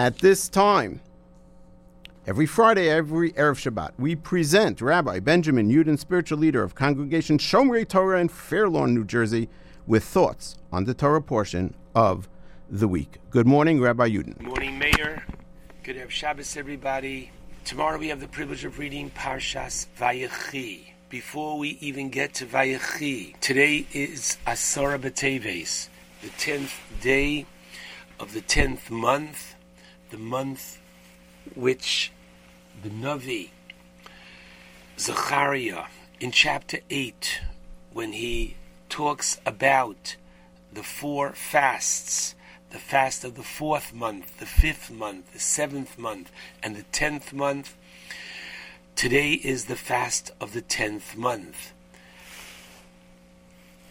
At this time, every Friday, every Erev Shabbat, we present Rabbi Benjamin Yudin, spiritual leader of Congregation Shomrei Torah in Fair Lawn, New Jersey, with thoughts on the Torah portion of the week. Good morning, Rabbi Yudin. Good morning, Mayor. Good Erev Shabbos, everybody. Tomorrow we have the privilege of reading Parshas Vayechi. Before we even get to Vayechi, today is Asara B'Teves, the tenth day of the tenth month, the month which the Navi Zechariah in chapter eight, when he talks about the four fasts, the fast of the fourth month, the fifth month, the seventh month, and the tenth month. Today is the fast of the tenth month.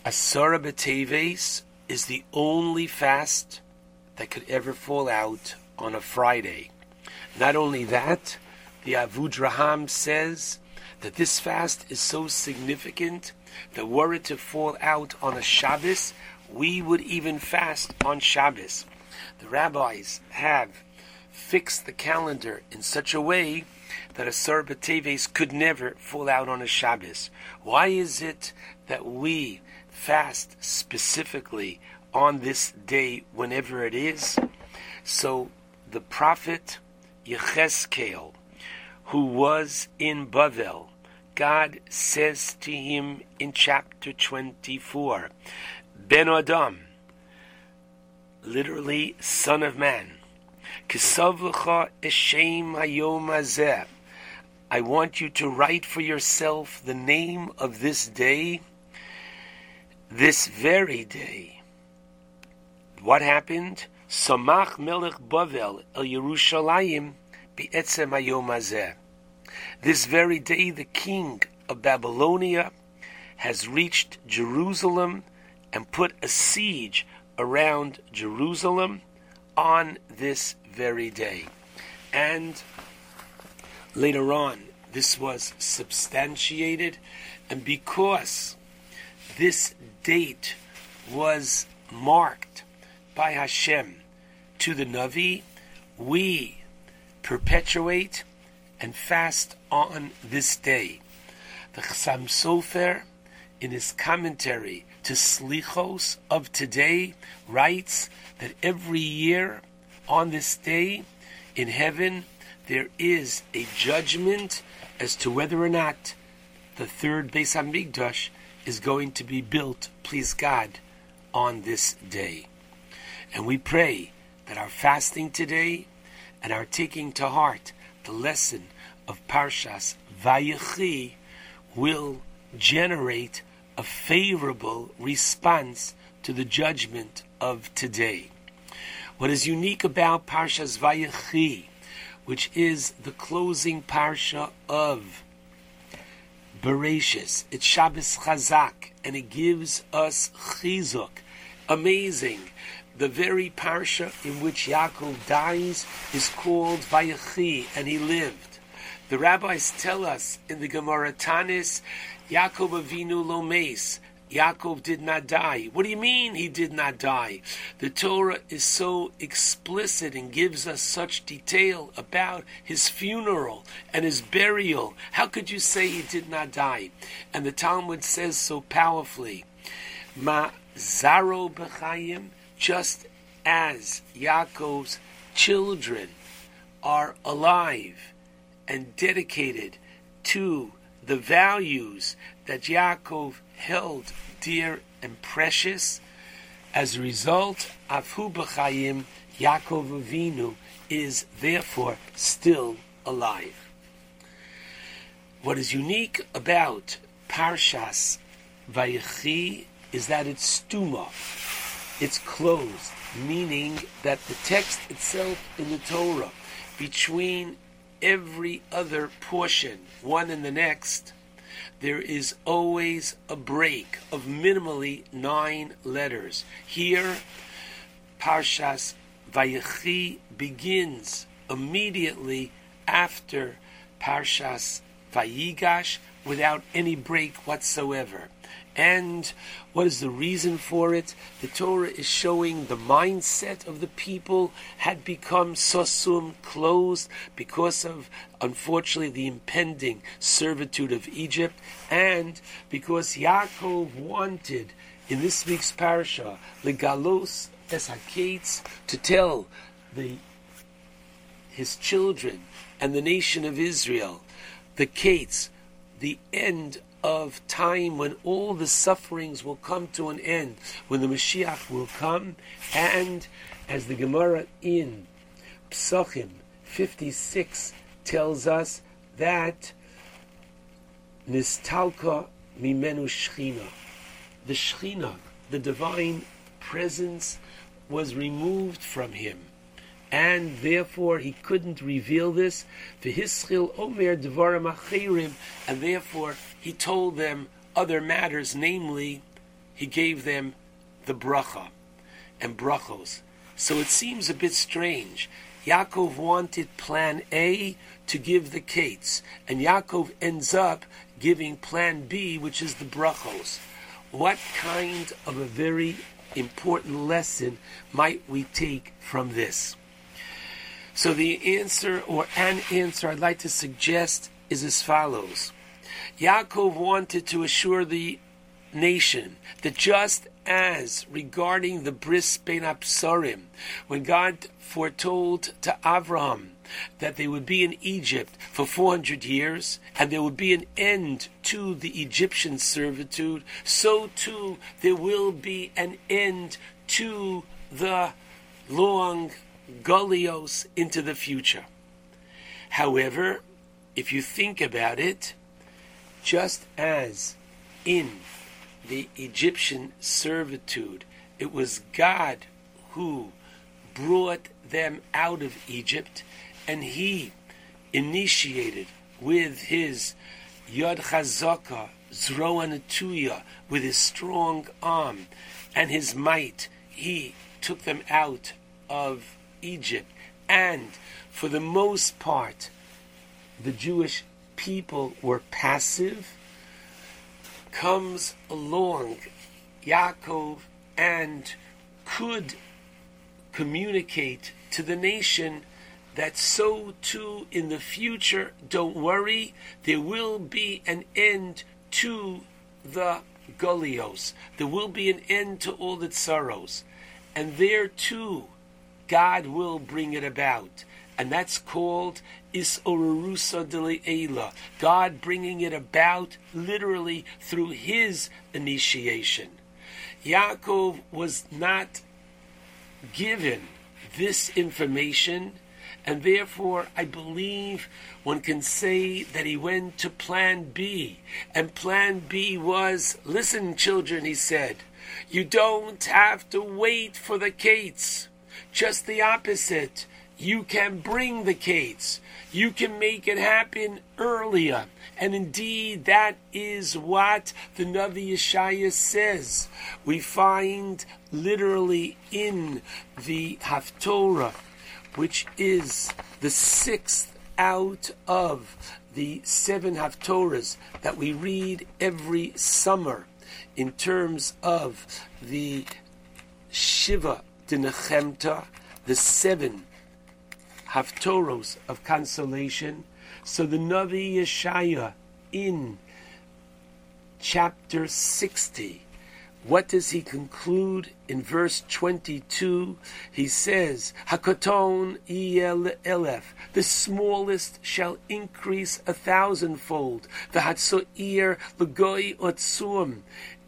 Asara B'Teves is the only fast that could ever fall out on a Friday. Not only that, the Avudraham says that this fast is so significant that were it to fall out on a Shabbos, we would even fast on Shabbos. The rabbis have fixed the calendar in such a way that Asara B'Teves could never fall out on a Shabbos. Why is it that we fast specifically on this day, whenever it is? So the prophet Yecheskel, who was in Bavel, God says to him in chapter 24, Ben Adam, literally son of man. I want you to write for yourself the name of this day, this very day. What happened? Samach Melech Bavel El Yerushalayim Be'etzem Hayom. This very day, the king of Babylonia has reached Jerusalem and put a siege around Jerusalem on this very day. And later on, this was substantiated, and because this date was marked by Hashem to the Navi, we perpetuate and fast on this day. The Chassam Sofer, in his commentary to Slichos of today, writes that every year on this day in heaven there is a judgment as to whether or not the third Beis Hamikdash is going to be built, please God, on this day. And we pray that our fasting today and our taking to heart the lesson of Parshas Vayechi will generate a favorable response to the judgment of today. What is unique about Parshas Vayechi, which is the closing parsha of Bereshis, it's Shabbos Chazak, and it gives us chizuk. Amazing the very parsha in which Yaakov dies is called Vayechi, and he lived. The rabbis tell us in the Gemara Taanis, Yaakov Avinu Lomes, Yaakov did not die. What do you mean he did not die? The Torah is so explicit and gives us such detail about his funeral and his burial. How could you say he did not die? And the Talmud says so powerfully, Ma zaro b'chayim, just as Yaakov's children are alive and dedicated to the values that Yaakov held dear and precious, as a result, Afu B'chayim, Yaakov Avinu is therefore still alive. What is unique about Parshas Vayechi is that it's stuma, it's closed, meaning that the text itself in the Torah, between every other portion, one and the next, there is always a break of minimally nine letters. Here, Parshas Vayechi begins immediately after Parshas Vayigash without any break whatsoever. And what is the reason for it? The Torah is showing the mindset of the people had become sosum, closed, because of, unfortunately, the impending servitude of Egypt, and because Yaakov wanted, in this week's parasha, legalos es hakates, to tell the his children and the nation of Israel, the Kates, the end of time when all the sufferings will come to an end, when the Mashiach will come, and as the Gemara in Psachim 56 tells us that Nistalka Mimenu Shchina, the Shchina, the divine presence, was removed from him and therefore he couldn't reveal this. V'hischil omer achirim, and therefore he told them other matters, namely, he gave them the bracha and brachos. So it seems a bit strange. Yaakov wanted plan A to give the kates, and Yaakov ends up giving plan B, which is the brachos. What kind of a very important lesson might we take from this? So the answer, or an answer I'd like to suggest, is as follows. Yaakov wanted to assure the nation that just as regarding the bris bein habesarim, when God foretold to Abraham that they would be in Egypt for 400 years and there would be an end to the Egyptian servitude, so too there will be an end to the long Golios into the future. However, if you think about it, just as in the Egyptian servitude, it was God who brought them out of Egypt, and He initiated with His Yad Chazaka, Zroa Netuya, with His strong arm and His might, He took them out of Egypt. And for the most part, the Jewish people were passive. Comes along Yaakov and could communicate to the nation that so too in the future, don't worry, there will be an end to the Golios. There will be an end to all the sorrows. And there too, God will bring it about. And that's called Isorurusa de God bringing it about literally through his initiation. Yaakov was not given this information, and therefore I believe one can say that he went to plan B. And plan B was listen, children, he said, you don't have to wait for the Kates. Just the opposite. You can bring the Kates. You can make it happen earlier. And indeed, that is what the Navi Yeshaya says. We find literally in the Haftorah, which is the sixth out of the seven Haftorahs that we read every summer in terms of the Shiva D'nechemta, the seven Haftoros of consolation. So the Navi Yeshaya in chapter 60, what does he conclude in verse 22? He says, Hakoton el elef, the smallest shall increase a thousandfold. The hatsoir legoy otsum,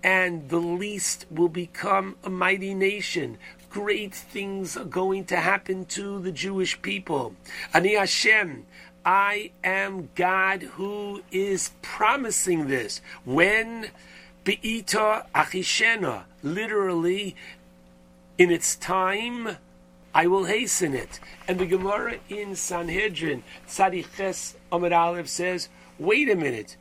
and the least will become a mighty nation great things are going to happen to the Jewish people. Ani Hashem, I am God who is promising this. When Be'ita Achishena, literally, in its time, I will hasten it. And the Gemara in Sanhedrin, Tzadiches Amid Aleph says, wait a minute.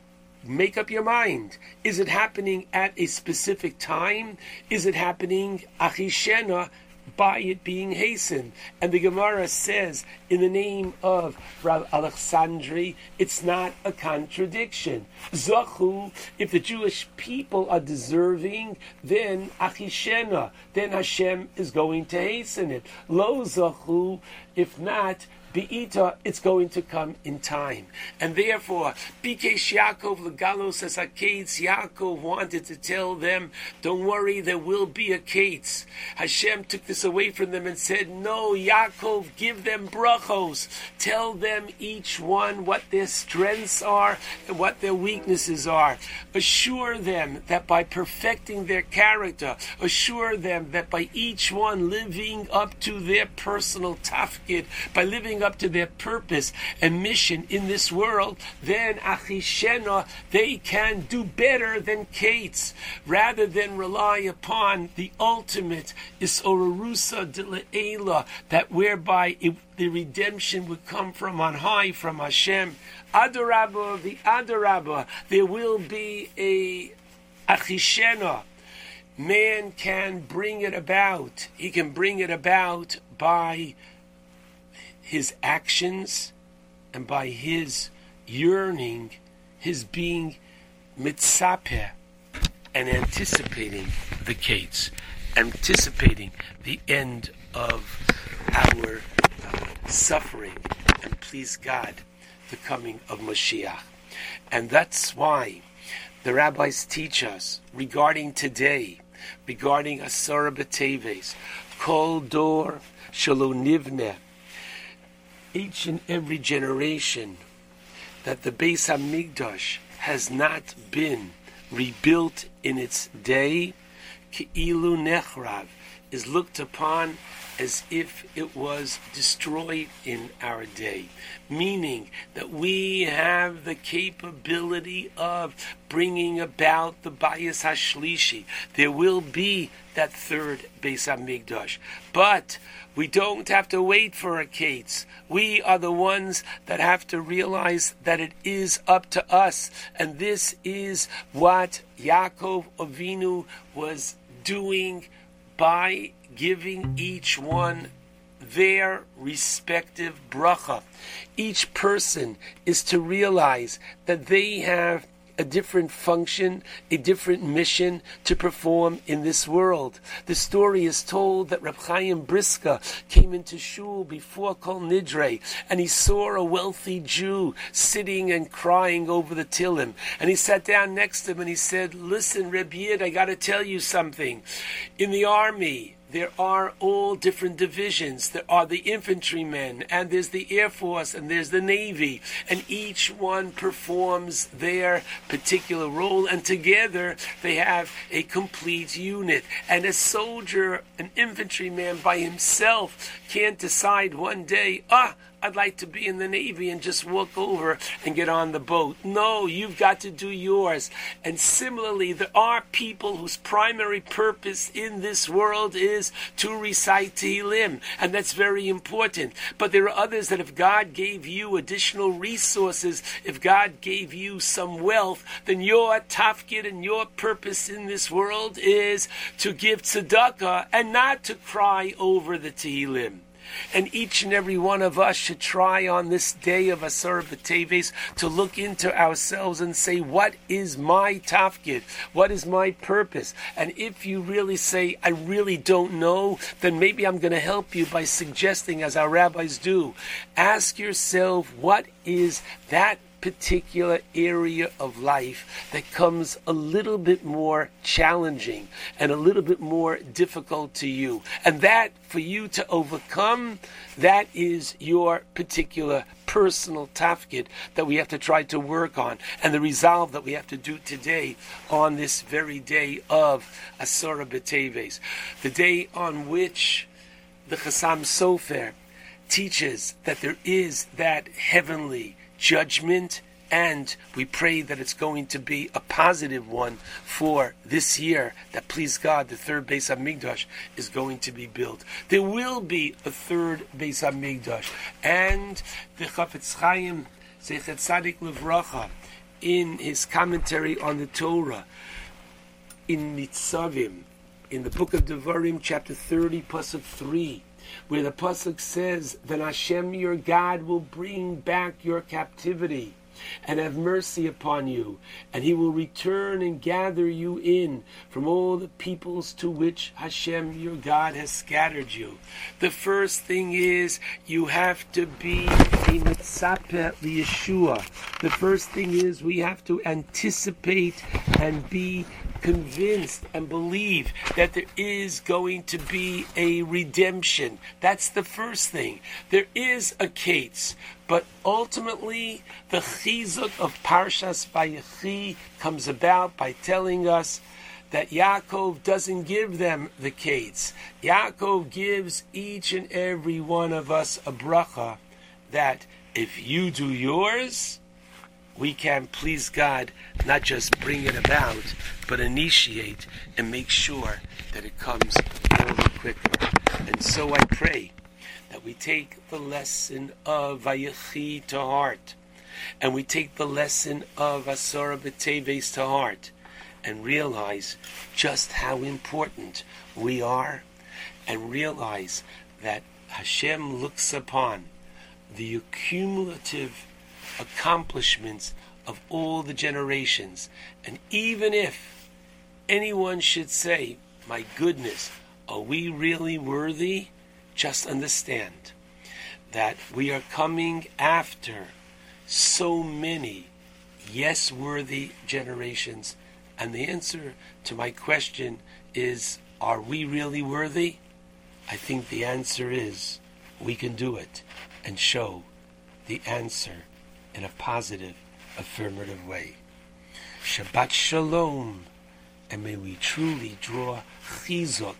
Make up your mind. Is it happening at a specific time? Is it happening achishena by it being hastened. And the Gemara says, in the name of Rav Alexandri, it's not a contradiction. Zachu, if the Jewish people are deserving, then Achishena, then Hashem is going to hasten it. Lo Zachu, if not, Be'ita, it's going to come in time. And therefore, Bikesh Yaakov Legalos as Akates, Yaakov wanted to tell them, don't worry, there will be a Kates. Hashem took this away from them and said, no, Yaakov, give them brachos. Tell them each one what their strengths are and what their weaknesses are. Assure them that by perfecting their character, assure them that by each one living up to their personal tafkid, by living living up to their purpose and mission in this world, then Achishena, they can do better than Kates, rather than rely upon the ultimate Isorarusa de Le'ela, that whereby it, the redemption would come from on high, from Hashem. Adarabba, the Adarabba, there will be a Achishena. Man can bring it about. He can bring it about by his actions and by his yearning, his being mitzapeh and anticipating the kates, anticipating the end of our uh, suffering, and please God, the coming of Mashiach. And that's why the rabbis teach us regarding today, regarding Asara B'Teves, Kol Dor Shelo Nivneh, each and every generation that the Beis Hamikdash has not been rebuilt in its day, Ki'ilu Nechrav, is looked upon as if it was destroyed in our day. Meaning that we have the capability of bringing about the Bayis Hashlishi. There will be that third Beis Hamikdash. But we don't have to wait for a Kates. We are the ones that have to realize that it is up to us. And this is what Yaakov Avinu was doing by giving each one their respective bracha. Each person is to realize that they have a different function, a different mission to perform in this world. The story is told that Reb Chaim Brisker came into shul before Kol Nidre, and he saw a wealthy Jew sitting and crying over the Tehillim. And he sat down next to him and he said, Listen, Reb Yid, I got to tell you something. In the army, there are all different divisions. There are the infantrymen, and there's the Air Force, and there's the Navy, and each one performs their particular role, and together they have a complete unit. And a soldier, an infantryman by himself, can't decide one day, ah, I'd like to be in the Navy and just walk over and get on the boat. No, you've got to do yours. And similarly, there are people whose primary purpose in this world is to recite Tehillim, and that's very important. But there are others that if God gave you additional resources, if God gave you some wealth, then your tafkid and your purpose in this world is to give tzedakah and not to cry over the Tehillim. And each and every one of us should try on this day of Asar B'Teves to look into ourselves and say, what is my tafkid? What is my purpose? And if you really say, I really don't know, then maybe I'm going to help you by suggesting, as our rabbis do, ask yourself, what is that particular area of life that comes a little bit more challenging and a little bit more difficult to you. And that, for you to overcome, that is your particular personal tafkid that we have to try to work on and the resolve that we have to do today on this very day of Asura B'Teves, the day on which the Chassam Sofer teaches that there is that heavenly judgment, and we pray that it's going to be a positive one for this year. That please God, the third Beis Hamikdash is going to be built. There will be a third Beis Hamikdash, and the Chafetz Chaim Zecher Tzadik Levracha in his commentary on the Torah in Nitzavim in the book of Devarim, chapter 30, pasuk 3, where the pasuk says, Then Hashem your God will bring back your captivity and have mercy upon you, and he will return and gather you in from all the peoples to which Hashem your God has scattered you. The first thing is you have to be a mitzapeh Yeshua. The first thing is we have to anticipate and be convinced and believe that there is going to be a redemption. That's the first thing. There is a Kates, but ultimately the chizuk of Parshas Vayechi comes about by telling us that Yaakov doesn't give them the kates. Yaakov gives each and every one of us a bracha that if you do yours, we can please God not just bring it about, but initiate and make sure that it comes all the quicker. And so I pray that we take the lesson of Vayechi to heart, and we take the lesson of Asara B'Teves to heart, and realize just how important we are, and realize that Hashem looks upon the accumulative accomplishments of all the generations. And even if anyone should say, My goodness, are we really worthy? Just understand that we are coming after so many yes worthy generations. And the answer to my question is Are we really worthy? I think the answer is we can do it and show the answer in a positive, affirmative way. Shabbat Shalom, and may we truly draw chizuk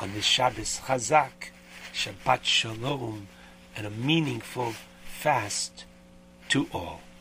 on the Shabbos Chazak, Shabbat Shalom, and a meaningful fast to all.